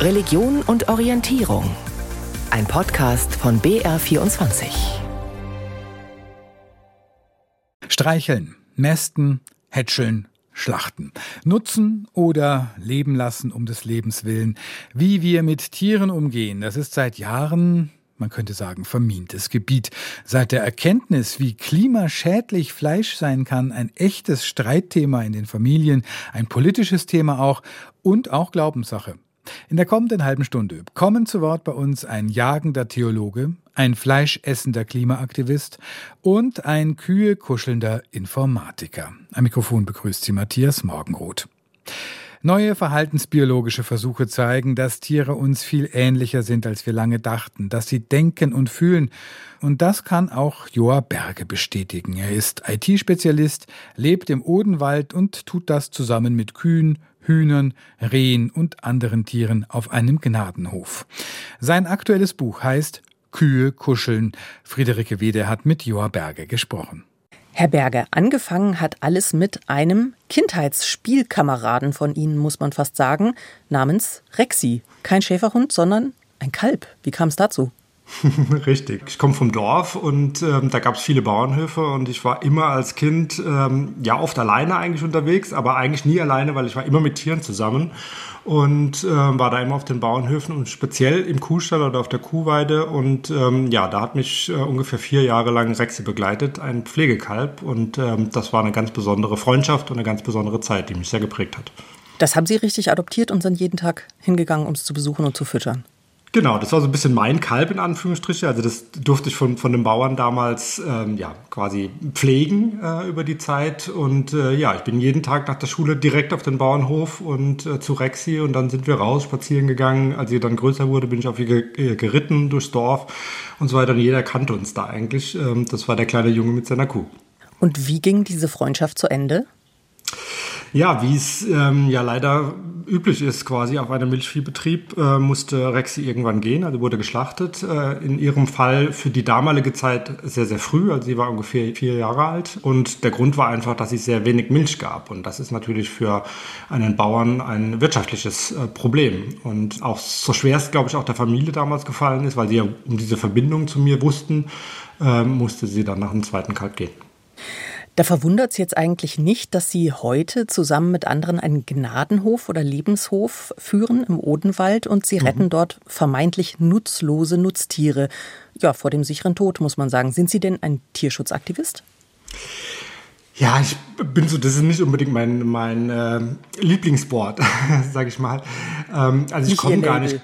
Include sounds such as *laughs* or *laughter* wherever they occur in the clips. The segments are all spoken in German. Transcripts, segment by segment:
Religion und Orientierung. Ein Podcast von BR24. Streicheln, mästen, hätscheln, schlachten. Nutzen oder leben lassen um des Lebens willen. Wie wir mit Tieren umgehen, das ist seit Jahren man könnte sagen, vermintes Gebiet. Seit der Erkenntnis, wie klimaschädlich Fleisch sein kann, ein echtes Streitthema in den Familien, ein politisches Thema auch und auch Glaubenssache. In der kommenden halben Stunde kommen zu Wort bei uns ein jagender Theologe, ein fleischessender Klimaaktivist und ein kühe kuschelnder Informatiker. Am Mikrofon begrüßt sie Matthias Morgenroth. Neue verhaltensbiologische Versuche zeigen, dass Tiere uns viel ähnlicher sind, als wir lange dachten, dass sie denken und fühlen. Und das kann auch Joa Berge bestätigen. Er ist IT-Spezialist, lebt im Odenwald und tut das zusammen mit Kühen, Hühnern, Rehen und anderen Tieren auf einem Gnadenhof. Sein aktuelles Buch heißt Kühe kuscheln. Friederike Wede hat mit Joa Berge gesprochen. Herr Berge, angefangen hat alles mit einem Kindheitsspielkameraden von Ihnen, muss man fast sagen, namens Rexi. Kein Schäferhund, sondern ein Kalb. Wie kam es dazu? *laughs* Richtig. Ich komme vom Dorf und ähm, da gab es viele Bauernhöfe und ich war immer als Kind ähm, ja oft alleine eigentlich unterwegs, aber eigentlich nie alleine, weil ich war immer mit Tieren zusammen und äh, war da immer auf den Bauernhöfen und speziell im Kuhstall oder auf der Kuhweide und ähm, ja, da hat mich äh, ungefähr vier Jahre lang Rexi begleitet, ein Pflegekalb und ähm, das war eine ganz besondere Freundschaft und eine ganz besondere Zeit, die mich sehr geprägt hat. Das haben Sie richtig adoptiert und sind jeden Tag hingegangen, um es zu besuchen und zu füttern? Genau, das war so ein bisschen mein Kalb in Anführungsstriche. Also das durfte ich von, von den Bauern damals ähm, ja, quasi pflegen äh, über die Zeit. Und äh, ja, ich bin jeden Tag nach der Schule direkt auf den Bauernhof und äh, zu Rexi und dann sind wir raus spazieren gegangen. Als sie dann größer wurde, bin ich auf ihr äh, geritten durchs Dorf und so weiter. Und jeder kannte uns da eigentlich. Ähm, das war der kleine Junge mit seiner Kuh. Und wie ging diese Freundschaft zu Ende? Ja, wie es ähm, ja leider üblich ist, quasi auf einem Milchviehbetrieb, äh, musste Rexi irgendwann gehen, also wurde geschlachtet. Äh, in ihrem Fall für die damalige Zeit sehr, sehr früh, also sie war ungefähr vier Jahre alt. Und der Grund war einfach, dass es sehr wenig Milch gab. Und das ist natürlich für einen Bauern ein wirtschaftliches äh, Problem. Und auch so schwer es, glaube ich, auch der Familie damals gefallen ist, weil sie ja um diese Verbindung zu mir wussten, äh, musste sie dann nach dem zweiten Kalb gehen. Da verwundert es jetzt eigentlich nicht, dass Sie heute zusammen mit anderen einen Gnadenhof oder Lebenshof führen im Odenwald und Sie mhm. retten dort vermeintlich nutzlose Nutztiere. Ja, vor dem sicheren Tod, muss man sagen. Sind Sie denn ein Tierschutzaktivist? Ja, ich bin so, das ist nicht unbedingt mein, mein äh, Lieblingssport, *laughs* sage ich mal. Ähm, also ich komme gar nicht.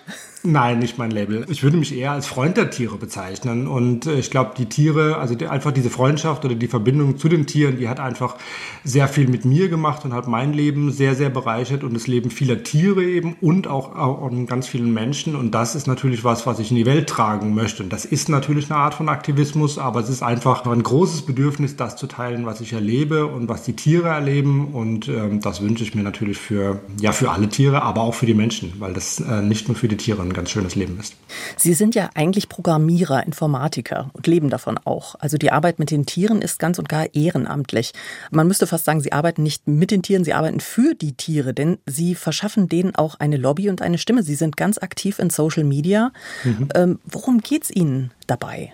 Nein, nicht mein Label. Ich würde mich eher als Freund der Tiere bezeichnen. Und äh, ich glaube, die Tiere, also die, einfach diese Freundschaft oder die Verbindung zu den Tieren, die hat einfach sehr viel mit mir gemacht und hat mein Leben sehr, sehr bereichert und das Leben vieler Tiere eben und auch, auch ganz vielen Menschen. Und das ist natürlich was, was ich in die Welt tragen möchte. Und das ist natürlich eine Art von Aktivismus, aber es ist einfach ein großes Bedürfnis, das zu teilen, was ich erlebe und was die Tiere erleben. Und ähm, das wünsche ich mir natürlich für, ja, für alle Tiere, aber auch für die Menschen, weil das äh, nicht nur für die Tiere ein ganz schönes Leben ist. Sie sind ja eigentlich Programmierer, Informatiker und leben davon auch. Also die Arbeit mit den Tieren ist ganz und gar ehrenamtlich. Man müsste fast sagen, Sie arbeiten nicht mit den Tieren, Sie arbeiten für die Tiere, denn Sie verschaffen denen auch eine Lobby und eine Stimme. Sie sind ganz aktiv in Social Media. Mhm. Ähm, worum geht es Ihnen dabei?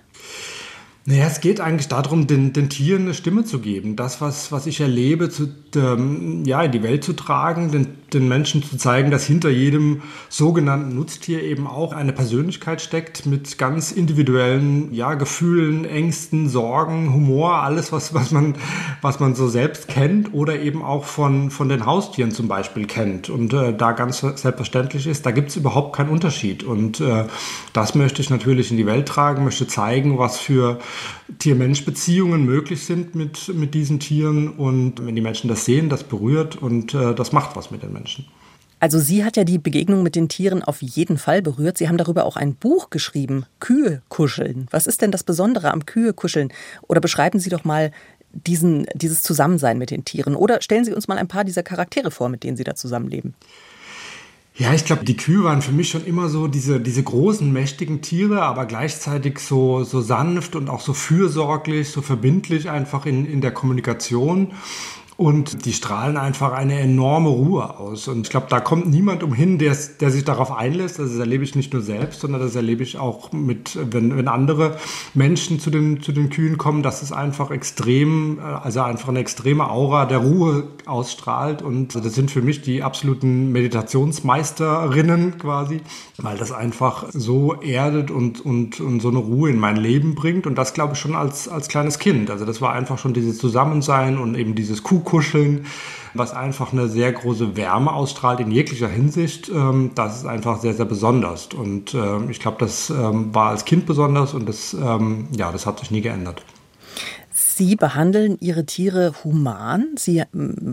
Naja, es geht eigentlich darum, den, den Tieren eine Stimme zu geben. Das, was, was ich erlebe, zu, ähm, ja, in die Welt zu tragen, den, den Menschen zu zeigen, dass hinter jedem sogenannten Nutztier eben auch eine Persönlichkeit steckt mit ganz individuellen ja, Gefühlen, Ängsten, Sorgen, Humor, alles, was, was, man, was man so selbst kennt oder eben auch von, von den Haustieren zum Beispiel kennt. Und äh, da ganz selbstverständlich ist, da gibt es überhaupt keinen Unterschied. Und äh, das möchte ich natürlich in die Welt tragen, möchte zeigen, was für Tier-Mensch-Beziehungen möglich sind mit, mit diesen Tieren. Und wenn die Menschen das sehen, das berührt und äh, das macht was mit den Menschen. Also Sie hat ja die Begegnung mit den Tieren auf jeden Fall berührt. Sie haben darüber auch ein Buch geschrieben, Kühe kuscheln. Was ist denn das Besondere am Kühe kuscheln? Oder beschreiben Sie doch mal diesen, dieses Zusammensein mit den Tieren. Oder stellen Sie uns mal ein paar dieser Charaktere vor, mit denen Sie da zusammenleben. Ja, ich glaube, die Kühe waren für mich schon immer so diese, diese großen, mächtigen Tiere, aber gleichzeitig so, so sanft und auch so fürsorglich, so verbindlich einfach in, in der Kommunikation. Und die strahlen einfach eine enorme Ruhe aus. Und ich glaube, da kommt niemand umhin, der, der sich darauf einlässt. Also das erlebe ich nicht nur selbst, sondern das erlebe ich auch mit, wenn, wenn andere Menschen zu den, zu den Kühen kommen, dass es einfach extrem, äh, also einfach eine extreme Aura der Ruhe ausstrahlt. Und das sind für mich die absoluten Meditationsmeisterinnen quasi, weil das einfach so erdet und, und, und so eine Ruhe in mein Leben bringt. Und das glaube ich schon als, als kleines Kind. Also das war einfach schon dieses Zusammensein und eben dieses Kuhkuscheln was einfach eine sehr große Wärme ausstrahlt in jeglicher Hinsicht. Ähm, das ist einfach sehr, sehr besonders. Und äh, ich glaube, das ähm, war als Kind besonders und das, ähm, ja, das hat sich nie geändert. Sie behandeln Ihre Tiere human. Sie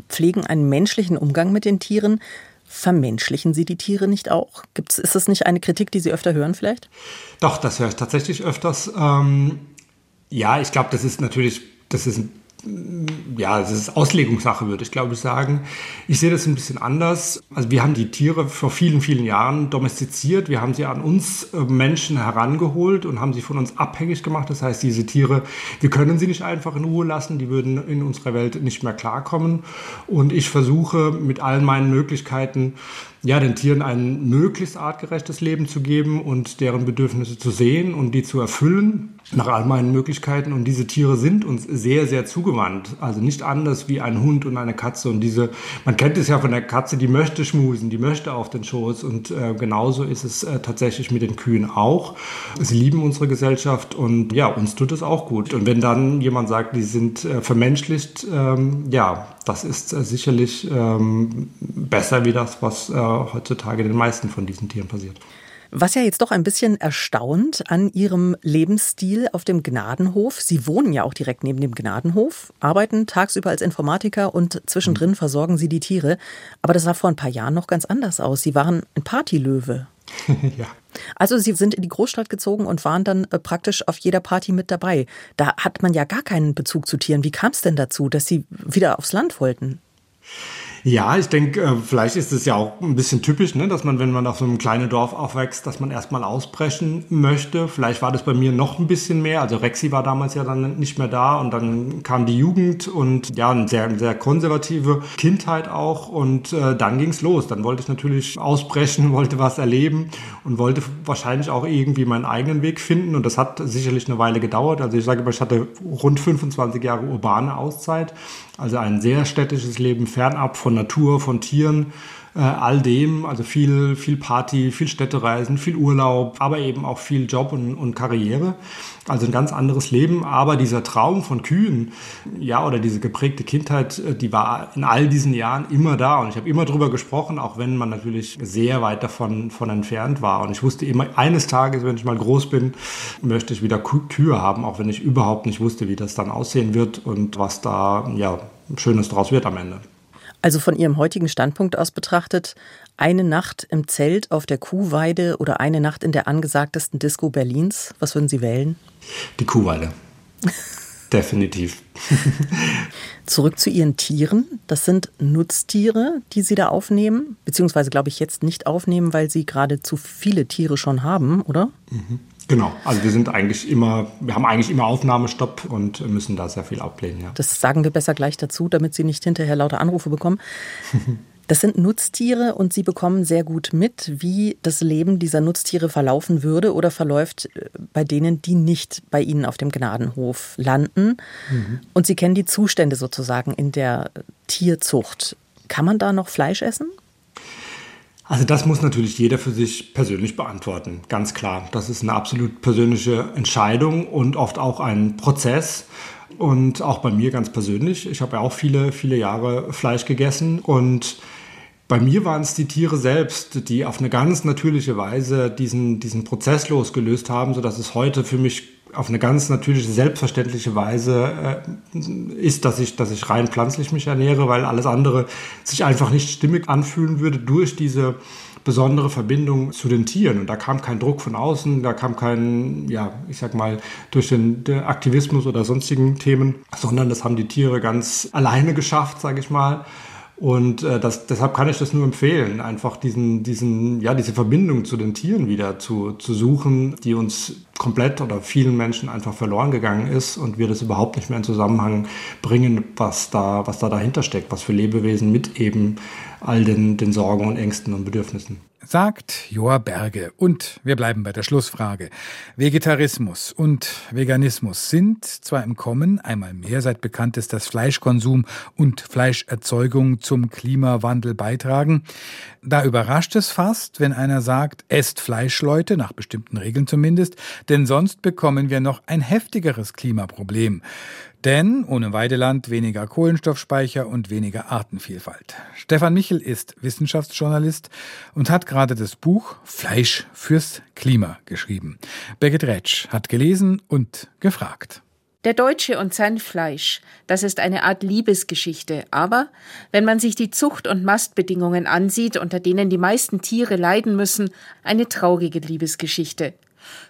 pflegen einen menschlichen Umgang mit den Tieren. Vermenschlichen Sie die Tiere nicht auch? Gibt's, ist das nicht eine Kritik, die Sie öfter hören vielleicht? Doch, das höre ich tatsächlich öfters. Ähm, ja, ich glaube, das ist natürlich, das ist ein ja, es ist Auslegungssache, würde ich glaube ich sagen. Ich sehe das ein bisschen anders. Also wir haben die Tiere vor vielen, vielen Jahren domestiziert. Wir haben sie an uns äh, Menschen herangeholt und haben sie von uns abhängig gemacht. Das heißt, diese Tiere, wir können sie nicht einfach in Ruhe lassen. Die würden in unserer Welt nicht mehr klarkommen. Und ich versuche mit allen meinen Möglichkeiten, ja, den Tieren ein möglichst artgerechtes Leben zu geben und deren Bedürfnisse zu sehen und die zu erfüllen nach all meinen Möglichkeiten. Und diese Tiere sind uns sehr, sehr zugewandt. Also nicht anders wie ein Hund und eine Katze. Und diese, man kennt es ja von der Katze, die möchte schmusen, die möchte auf den Schoß. Und äh, genauso ist es äh, tatsächlich mit den Kühen auch. Sie lieben unsere Gesellschaft und ja, uns tut es auch gut. Und wenn dann jemand sagt, die sind äh, vermenschlicht, ähm, ja, das ist äh, sicherlich ähm, besser wie das, was äh, heutzutage den meisten von diesen Tieren passiert. Was ja jetzt doch ein bisschen erstaunt an Ihrem Lebensstil auf dem Gnadenhof. Sie wohnen ja auch direkt neben dem Gnadenhof, arbeiten tagsüber als Informatiker und zwischendrin versorgen Sie die Tiere. Aber das sah vor ein paar Jahren noch ganz anders aus. Sie waren ein Partylöwe. *laughs* ja. Also Sie sind in die Großstadt gezogen und waren dann äh, praktisch auf jeder Party mit dabei. Da hat man ja gar keinen Bezug zu Tieren. Wie kam es denn dazu, dass Sie wieder aufs Land wollten? Ja, ich denke, äh, vielleicht ist es ja auch ein bisschen typisch, ne, dass man, wenn man auf so einem kleinen Dorf aufwächst, dass man erstmal ausbrechen möchte. Vielleicht war das bei mir noch ein bisschen mehr. Also Rexi war damals ja dann nicht mehr da und dann kam die Jugend und ja, eine sehr, sehr konservative Kindheit auch und äh, dann ging's los. Dann wollte ich natürlich ausbrechen, *laughs* wollte was erleben und wollte wahrscheinlich auch irgendwie meinen eigenen Weg finden und das hat sicherlich eine Weile gedauert. Also ich sage immer, ich hatte rund 25 Jahre urbane Auszeit, also ein sehr städtisches Leben fernab von von Natur, von Tieren, äh, all dem, also viel, viel Party, viel Städtereisen, viel Urlaub, aber eben auch viel Job und, und Karriere. Also ein ganz anderes Leben. Aber dieser Traum von Kühen, ja, oder diese geprägte Kindheit, äh, die war in all diesen Jahren immer da. Und ich habe immer drüber gesprochen, auch wenn man natürlich sehr weit davon von entfernt war. Und ich wusste immer, eines Tages, wenn ich mal groß bin, möchte ich wieder Kühe haben, auch wenn ich überhaupt nicht wusste, wie das dann aussehen wird und was da, ja, Schönes draus wird am Ende. Also von Ihrem heutigen Standpunkt aus betrachtet, eine Nacht im Zelt auf der Kuhweide oder eine Nacht in der angesagtesten Disco Berlins, was würden Sie wählen? Die Kuhweide. *laughs* Definitiv. *laughs* Zurück zu Ihren Tieren. Das sind Nutztiere, die Sie da aufnehmen, beziehungsweise glaube ich jetzt nicht aufnehmen, weil Sie gerade zu viele Tiere schon haben, oder? Mhm. Genau, also wir sind eigentlich immer, wir haben eigentlich immer Aufnahmestopp und müssen da sehr viel ablehnen. Ja. Das sagen wir besser gleich dazu, damit Sie nicht hinterher lauter Anrufe bekommen. *laughs* Das sind Nutztiere und Sie bekommen sehr gut mit, wie das Leben dieser Nutztiere verlaufen würde oder verläuft äh, bei denen, die nicht bei Ihnen auf dem Gnadenhof landen. Mhm. Und Sie kennen die Zustände sozusagen in der Tierzucht. Kann man da noch Fleisch essen? Also das muss natürlich jeder für sich persönlich beantworten, ganz klar. Das ist eine absolut persönliche Entscheidung und oft auch ein Prozess. Und auch bei mir ganz persönlich. Ich habe ja auch viele, viele Jahre Fleisch gegessen und bei mir waren es die Tiere selbst, die auf eine ganz natürliche Weise diesen, diesen Prozess losgelöst haben, sodass es heute für mich auf eine ganz natürliche, selbstverständliche Weise äh, ist, dass ich, dass ich rein pflanzlich mich ernähre, weil alles andere sich einfach nicht stimmig anfühlen würde durch diese besondere Verbindung zu den Tieren. Und da kam kein Druck von außen, da kam kein, ja, ich sag mal, durch den, Aktivismus oder sonstigen Themen, sondern das haben die Tiere ganz alleine geschafft, sage ich mal. Und äh, das, deshalb kann ich das nur empfehlen, einfach diesen, diesen, ja, diese Verbindung zu den Tieren wieder zu, zu suchen, die uns komplett oder vielen Menschen einfach verloren gegangen ist und wir das überhaupt nicht mehr in Zusammenhang bringen, was da, was da dahinter steckt, was für Lebewesen mit eben all den, den Sorgen und Ängsten und Bedürfnissen sagt Joa Berge. Und wir bleiben bei der Schlussfrage. Vegetarismus und Veganismus sind zwar im Kommen, einmal mehr seit bekannt ist, dass Fleischkonsum und Fleischerzeugung zum Klimawandel beitragen. Da überrascht es fast, wenn einer sagt, esst Fleisch, Leute, nach bestimmten Regeln zumindest, denn sonst bekommen wir noch ein heftigeres Klimaproblem. Denn ohne Weideland weniger Kohlenstoffspeicher und weniger Artenvielfalt. Stefan Michel ist Wissenschaftsjournalist und hat gerade das Buch Fleisch fürs Klima geschrieben. Birgit Retsch hat gelesen und gefragt. Der Deutsche und sein Fleisch, das ist eine Art Liebesgeschichte, aber wenn man sich die Zucht- und Mastbedingungen ansieht, unter denen die meisten Tiere leiden müssen, eine traurige Liebesgeschichte.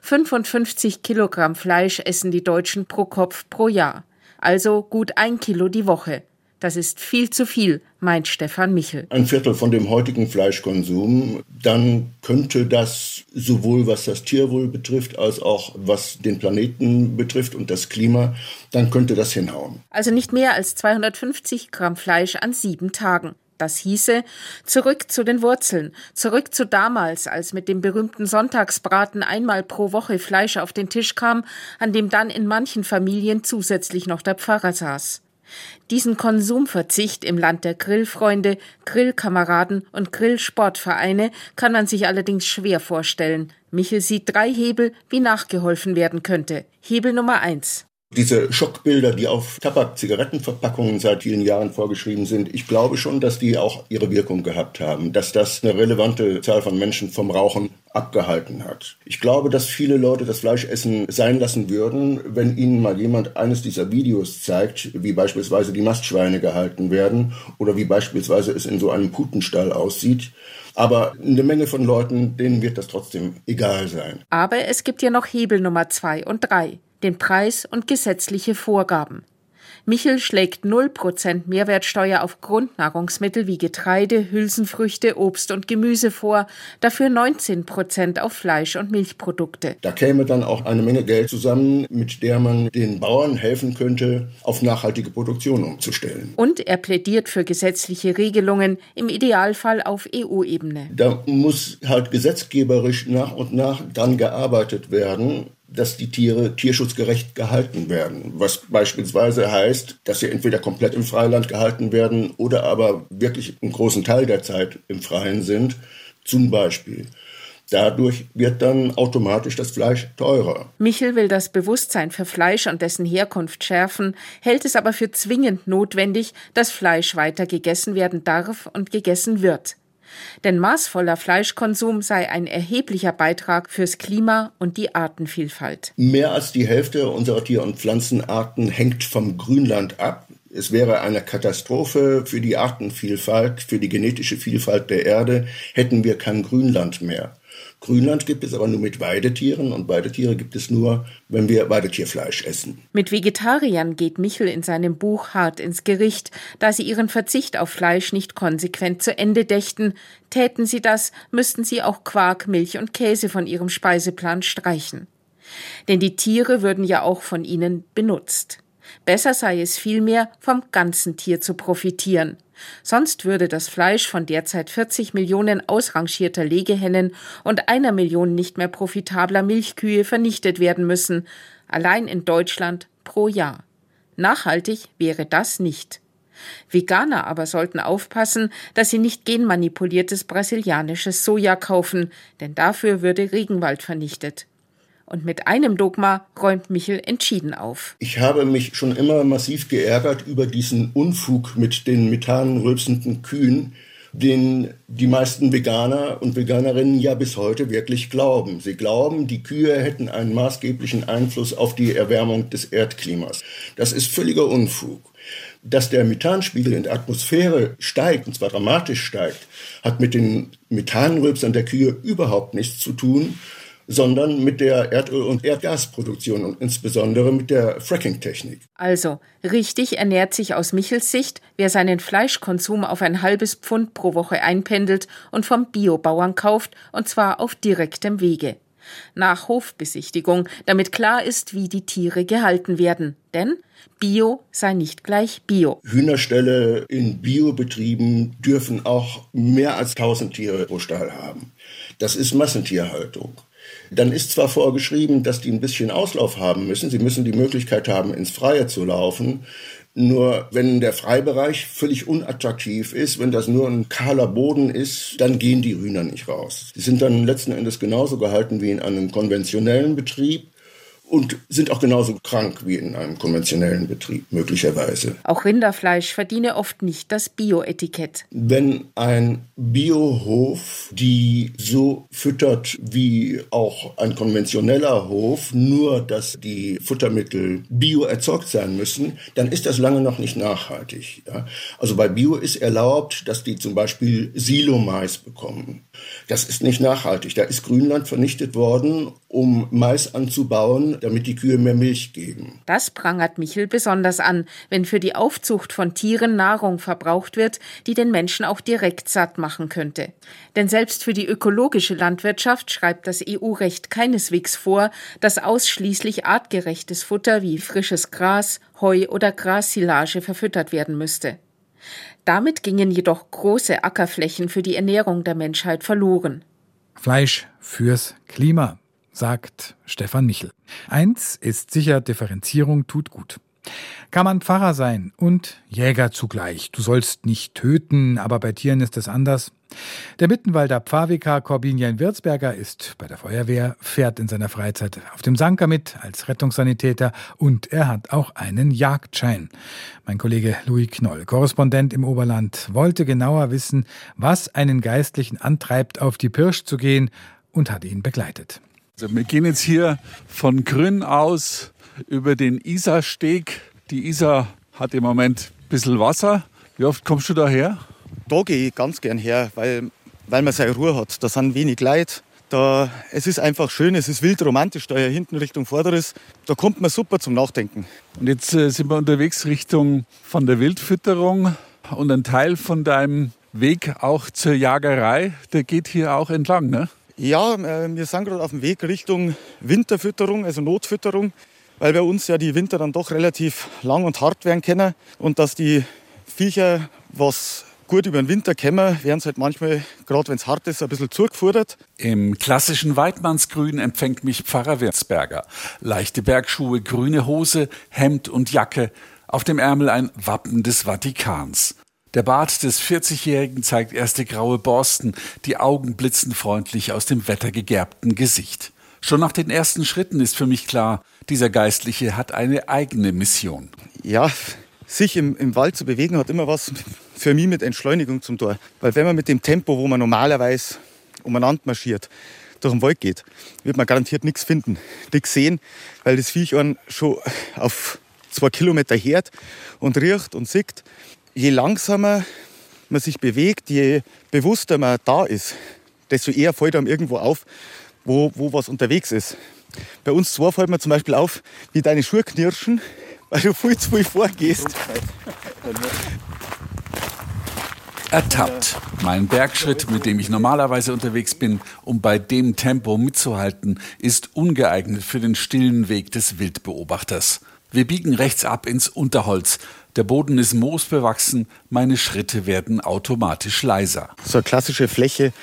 55 Kilogramm Fleisch essen die Deutschen pro Kopf pro Jahr also gut ein Kilo die Woche. Das ist viel zu viel, meint Stefan Michel. Ein Viertel von dem heutigen Fleischkonsum, dann könnte das sowohl was das Tierwohl betrifft, als auch was den Planeten betrifft und das Klima, dann könnte das hinhauen. Also nicht mehr als 250 Gramm Fleisch an sieben Tagen. Das hieße, zurück zu den Wurzeln, zurück zu damals, als mit dem berühmten Sonntagsbraten einmal pro Woche Fleisch auf den Tisch kam, an dem dann in manchen Familien zusätzlich noch der Pfarrer saß. Diesen Konsumverzicht im Land der Grillfreunde, Grillkameraden und Grillsportvereine kann man sich allerdings schwer vorstellen. Michel sieht drei Hebel, wie nachgeholfen werden könnte. Hebel Nummer eins. Diese Schockbilder, die auf Tabak-Zigarettenverpackungen seit vielen Jahren vorgeschrieben sind, ich glaube schon, dass die auch ihre Wirkung gehabt haben, dass das eine relevante Zahl von Menschen vom Rauchen abgehalten hat. Ich glaube, dass viele Leute das Fleischessen sein lassen würden, wenn ihnen mal jemand eines dieser Videos zeigt, wie beispielsweise die Mastschweine gehalten werden oder wie beispielsweise es in so einem Putenstall aussieht. Aber eine Menge von Leuten, denen wird das trotzdem egal sein. Aber es gibt ja noch Hebel Nummer zwei und drei den Preis und gesetzliche Vorgaben. Michel schlägt 0% Mehrwertsteuer auf Grundnahrungsmittel wie Getreide, Hülsenfrüchte, Obst und Gemüse vor, dafür 19% auf Fleisch und Milchprodukte. Da käme dann auch eine Menge Geld zusammen, mit der man den Bauern helfen könnte, auf nachhaltige Produktion umzustellen. Und er plädiert für gesetzliche Regelungen, im Idealfall auf EU-Ebene. Da muss halt gesetzgeberisch nach und nach dran gearbeitet werden, dass die Tiere tierschutzgerecht gehalten werden. Was beispielsweise heißt, dass sie entweder komplett im Freiland gehalten werden oder aber wirklich einen großen Teil der Zeit im Freien sind. Zum Beispiel. Dadurch wird dann automatisch das Fleisch teurer. Michel will das Bewusstsein für Fleisch und dessen Herkunft schärfen, hält es aber für zwingend notwendig, dass Fleisch weiter gegessen werden darf und gegessen wird. Denn maßvoller Fleischkonsum sei ein erheblicher Beitrag fürs Klima und die Artenvielfalt. Mehr als die Hälfte unserer Tier- und Pflanzenarten hängt vom Grünland ab. Es wäre eine Katastrophe für die Artenvielfalt, für die genetische Vielfalt der Erde, hätten wir kein Grünland mehr. Grünland gibt es aber nur mit Weidetieren und Weidetiere gibt es nur, wenn wir Weidetierfleisch essen. Mit Vegetariern geht Michel in seinem Buch hart ins Gericht, da sie ihren Verzicht auf Fleisch nicht konsequent zu Ende dächten. Täten sie das, müssten sie auch Quark, Milch und Käse von ihrem Speiseplan streichen. Denn die Tiere würden ja auch von ihnen benutzt. Besser sei es vielmehr, vom ganzen Tier zu profitieren. Sonst würde das Fleisch von derzeit 40 Millionen ausrangierter Legehennen und einer Million nicht mehr profitabler Milchkühe vernichtet werden müssen, allein in Deutschland pro Jahr. Nachhaltig wäre das nicht. Veganer aber sollten aufpassen, dass sie nicht genmanipuliertes brasilianisches Soja kaufen, denn dafür würde Regenwald vernichtet. Und mit einem Dogma räumt Michel entschieden auf. Ich habe mich schon immer massiv geärgert über diesen Unfug mit den methanrülpsenden Kühen, den die meisten Veganer und Veganerinnen ja bis heute wirklich glauben. Sie glauben, die Kühe hätten einen maßgeblichen Einfluss auf die Erwärmung des Erdklimas. Das ist völliger Unfug. Dass der Methanspiegel in der Atmosphäre steigt, und zwar dramatisch steigt, hat mit den Methanrülpsern der Kühe überhaupt nichts zu tun, sondern mit der Erdöl- und Erdgasproduktion und insbesondere mit der Fracking-Technik. Also, richtig ernährt sich aus Michels Sicht, wer seinen Fleischkonsum auf ein halbes Pfund pro Woche einpendelt und vom Biobauern kauft, und zwar auf direktem Wege. Nach Hofbesichtigung, damit klar ist, wie die Tiere gehalten werden. Denn Bio sei nicht gleich Bio. Hühnerställe in Biobetrieben dürfen auch mehr als 1000 Tiere pro Stall haben. Das ist Massentierhaltung. Dann ist zwar vorgeschrieben, dass die ein bisschen Auslauf haben müssen. Sie müssen die Möglichkeit haben, ins Freie zu laufen. Nur wenn der Freibereich völlig unattraktiv ist, wenn das nur ein kahler Boden ist, dann gehen die Hühner nicht raus. Sie sind dann letzten Endes genauso gehalten wie in einem konventionellen Betrieb und sind auch genauso krank wie in einem konventionellen Betrieb möglicherweise. Auch Rinderfleisch verdiene oft nicht das Bio-Etikett. Wenn ein Biohof die so füttert wie auch ein konventioneller Hof, nur dass die Futtermittel bio erzeugt sein müssen, dann ist das lange noch nicht nachhaltig. Ja? Also bei Bio ist erlaubt, dass die zum Beispiel Silomais bekommen. Das ist nicht nachhaltig. Da ist Grünland vernichtet worden, um Mais anzubauen, damit die Kühe mehr Milch geben. Das prangert Michel besonders an, wenn für die Aufzucht von Tieren Nahrung verbraucht wird, die den Menschen auch direkt satt machen könnte. Denn selbst für die ökologische Landwirtschaft schreibt das EU-Recht keineswegs vor, dass ausschließlich artgerechtes Futter wie frisches Gras, Heu oder Grassilage verfüttert werden müsste. Damit gingen jedoch große Ackerflächen für die Ernährung der Menschheit verloren. Fleisch fürs Klima sagt Stefan Michel. Eins ist sicher, Differenzierung tut gut. Kann man Pfarrer sein und Jäger zugleich. Du sollst nicht töten, aber bei Tieren ist es anders. Der Mittenwalder Pfarrvikar Corbinian Wirtsberger ist bei der Feuerwehr, fährt in seiner Freizeit auf dem Sanker mit als Rettungssanitäter und er hat auch einen Jagdschein. Mein Kollege Louis Knoll, Korrespondent im Oberland, wollte genauer wissen, was einen Geistlichen antreibt, auf die Pirsch zu gehen und hat ihn begleitet. Also wir gehen jetzt hier von Grün aus über den Isarsteg. Die Isar hat im Moment ein bisschen Wasser. Wie oft kommst du daher? Da gehe ich ganz gern her, weil, weil man seine Ruhe hat. Da sind wenig Leute. Da, es ist einfach schön, es ist wild romantisch da hier hinten Richtung Vorderes. Da kommt man super zum Nachdenken. Und jetzt äh, sind wir unterwegs Richtung von der Wildfütterung und ein Teil von deinem Weg auch zur Jagerei, der geht hier auch entlang, ne? Ja, äh, wir sind gerade auf dem Weg Richtung Winterfütterung, also Notfütterung, weil bei uns ja die Winter dann doch relativ lang und hart werden können und dass die Viecher, was gut über den Winter kommen, werden sie halt manchmal, gerade wenn es hart ist, ein bisschen zugefordert. Im klassischen Weidmannsgrün empfängt mich Pfarrer Wirtsberger. Leichte Bergschuhe, grüne Hose, Hemd und Jacke, auf dem Ärmel ein Wappen des Vatikans. Der Bart des 40-Jährigen zeigt erste graue Borsten, die Augen blitzen freundlich aus dem wettergegerbten Gesicht. Schon nach den ersten Schritten ist für mich klar, dieser Geistliche hat eine eigene Mission. Ja, sich im, im Wald zu bewegen hat immer was für mich mit Entschleunigung zum Tor. Weil wenn man mit dem Tempo, wo man normalerweise umeinander marschiert, durch den Wald geht, wird man garantiert nichts finden, nichts sehen, weil das Viech einen schon auf zwei Kilometer hört und riecht und sieht je langsamer man sich bewegt, je bewusster man da ist, desto eher fällt einem irgendwo auf, wo, wo was unterwegs ist. Bei uns zwei fällt mir zum Beispiel auf, wie deine Schuhe knirschen, weil du viel zu viel vorgehst. Ertappt. Mein Bergschritt, mit dem ich normalerweise unterwegs bin, um bei dem Tempo mitzuhalten, ist ungeeignet für den stillen Weg des Wildbeobachters. Wir biegen rechts ab ins Unterholz. Der Boden ist moosbewachsen, meine Schritte werden automatisch leiser. So eine klassische Fläche,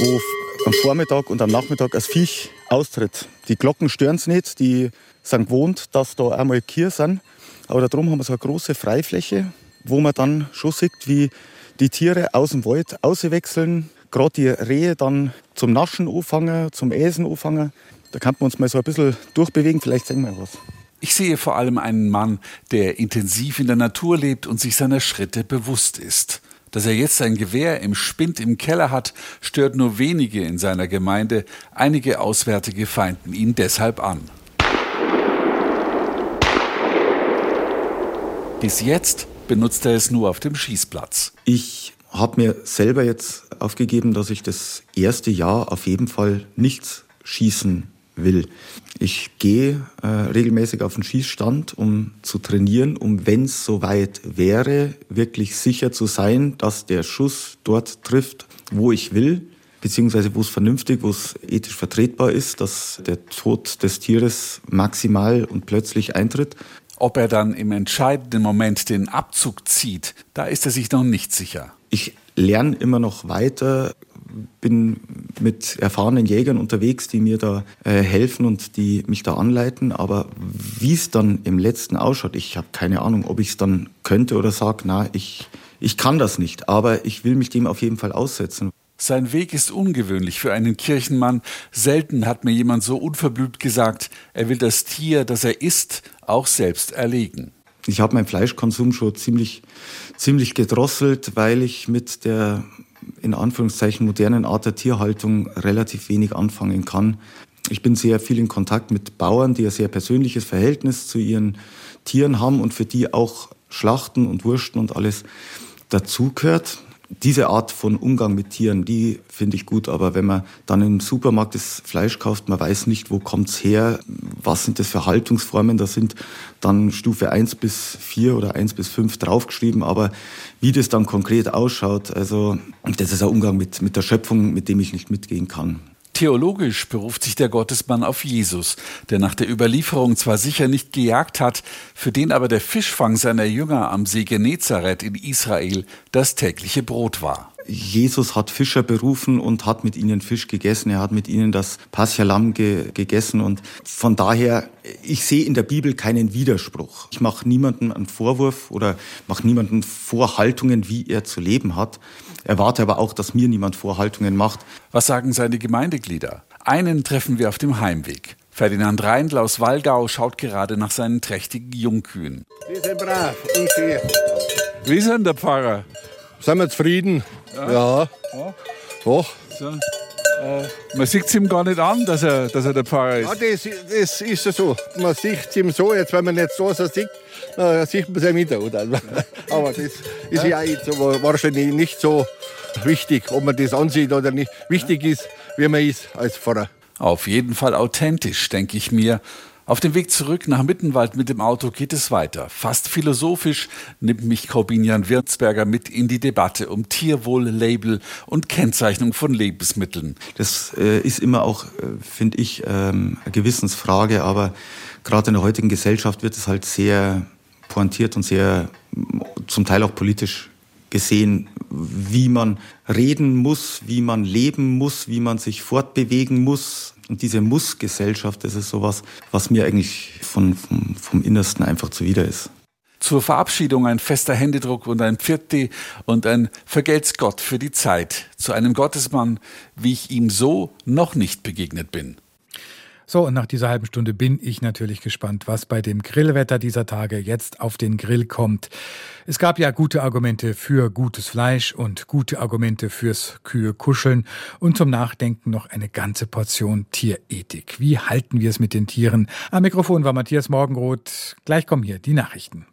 wo am Vormittag und am Nachmittag das Viech austritt. Die Glocken stören es nicht, die sind gewohnt, dass da einmal Kier sind. Aber darum haben wir so eine große Freifläche, wo man dann schon sieht, wie die Tiere aus dem Wald auswechseln. Gerade die Rehe dann zum Naschen anfangen, zum Essen anfangen. Da kann man uns mal so ein bisschen durchbewegen, vielleicht sehen wir was. Ich sehe vor allem einen Mann, der intensiv in der Natur lebt und sich seiner Schritte bewusst ist. Dass er jetzt sein Gewehr im Spind im Keller hat, stört nur wenige in seiner Gemeinde. Einige Auswärtige feinden ihn deshalb an. Bis jetzt benutzt er es nur auf dem Schießplatz. Ich habe mir selber jetzt aufgegeben, dass ich das erste Jahr auf jeden Fall nichts schießen will. Ich gehe äh, regelmäßig auf den Schießstand, um zu trainieren, um, wenn es soweit wäre, wirklich sicher zu sein, dass der Schuss dort trifft, wo ich will. beziehungsweise wo es vernünftig, wo es ethisch vertretbar ist, dass der Tod des Tieres maximal und plötzlich eintritt. Ob er dann im entscheidenden Moment den Abzug zieht, da ist er sich noch nicht sicher. Ich lerne immer noch weiter, bin mit erfahrenen Jägern unterwegs, die mir da äh, helfen und die mich da anleiten. Aber wie es dann im letzten ausschaut, ich habe keine Ahnung, ob ich es dann könnte oder sage, na, ich, ich kann das nicht. Aber ich will mich dem auf jeden Fall aussetzen. Sein Weg ist ungewöhnlich für einen Kirchenmann. Selten hat mir jemand so unverblümt gesagt, er will das Tier, das er isst, auch selbst erlegen. Ich habe meinen Fleischkonsum schon ziemlich, ziemlich gedrosselt, weil ich mit der in Anführungszeichen modernen Art der Tierhaltung relativ wenig anfangen kann. Ich bin sehr viel in Kontakt mit Bauern, die ein sehr persönliches Verhältnis zu ihren Tieren haben und für die auch Schlachten und Wursten und alles dazugehört diese Art von Umgang mit Tieren, die finde ich gut. Aber wenn man dann im Supermarkt das Fleisch kauft, man weiß nicht, wo kommt's her, was sind das für Haltungsformen, da sind dann Stufe 1 bis 4 oder 1 bis 5 draufgeschrieben. Aber wie das dann konkret ausschaut, also das ist ein Umgang mit, mit der Schöpfung, mit dem ich nicht mitgehen kann. Theologisch beruft sich der Gottesmann auf Jesus, der nach der Überlieferung zwar sicher nicht gejagt hat, für den aber der Fischfang seiner Jünger am See Genezareth in Israel das tägliche Brot war. Jesus hat Fischer berufen und hat mit ihnen Fisch gegessen. Er hat mit ihnen das Paschalam ge gegessen. Und von daher, ich sehe in der Bibel keinen Widerspruch. Ich mache niemandem einen Vorwurf oder mache niemandem Vorhaltungen, wie er zu leben hat erwarte aber auch, dass mir niemand Vorhaltungen macht. Was sagen seine Gemeindeglieder? Einen treffen wir auf dem Heimweg. Ferdinand Reindl aus Wallgau schaut gerade nach seinen trächtigen Jungkühen. Die sind brav und schön. Wie ist denn der Pfarrer? Sind wir zufrieden? Ja. ja. ja. Doch. So. Äh, man sieht es ihm gar nicht an, dass er, dass er der Pfarrer ist. Ja, das, das ist ja so. Man sieht es ihm so, jetzt wenn man nicht so, so sieht, dann sieht man es ihm wieder. *laughs* Aber das ist ja, ja wahrscheinlich nicht so wichtig, ob man das ansieht oder nicht. Wichtig ist, wie man ist als Pfarrer. Auf jeden Fall authentisch, denke ich mir. Auf dem Weg zurück nach Mittenwald mit dem Auto geht es weiter. Fast philosophisch nimmt mich Corbinian Wirtsberger mit in die Debatte um Tierwohl, Label und Kennzeichnung von Lebensmitteln. Das äh, ist immer auch, äh, finde ich, ähm, eine Gewissensfrage, aber gerade in der heutigen Gesellschaft wird es halt sehr pointiert und sehr zum Teil auch politisch gesehen, wie man reden muss, wie man leben muss, wie man sich fortbewegen muss. Und diese Muss-Gesellschaft, das ist sowas, was mir eigentlich von, vom, vom Innersten einfach zuwider ist. Zur Verabschiedung ein fester Händedruck und ein Pfirti und ein Vergelt's Gott für die Zeit zu einem Gottesmann, wie ich ihm so noch nicht begegnet bin. So, und nach dieser halben Stunde bin ich natürlich gespannt, was bei dem Grillwetter dieser Tage jetzt auf den Grill kommt. Es gab ja gute Argumente für gutes Fleisch und gute Argumente fürs Kühe kuscheln und zum Nachdenken noch eine ganze Portion Tierethik. Wie halten wir es mit den Tieren? Am Mikrofon war Matthias Morgenroth. Gleich kommen hier die Nachrichten.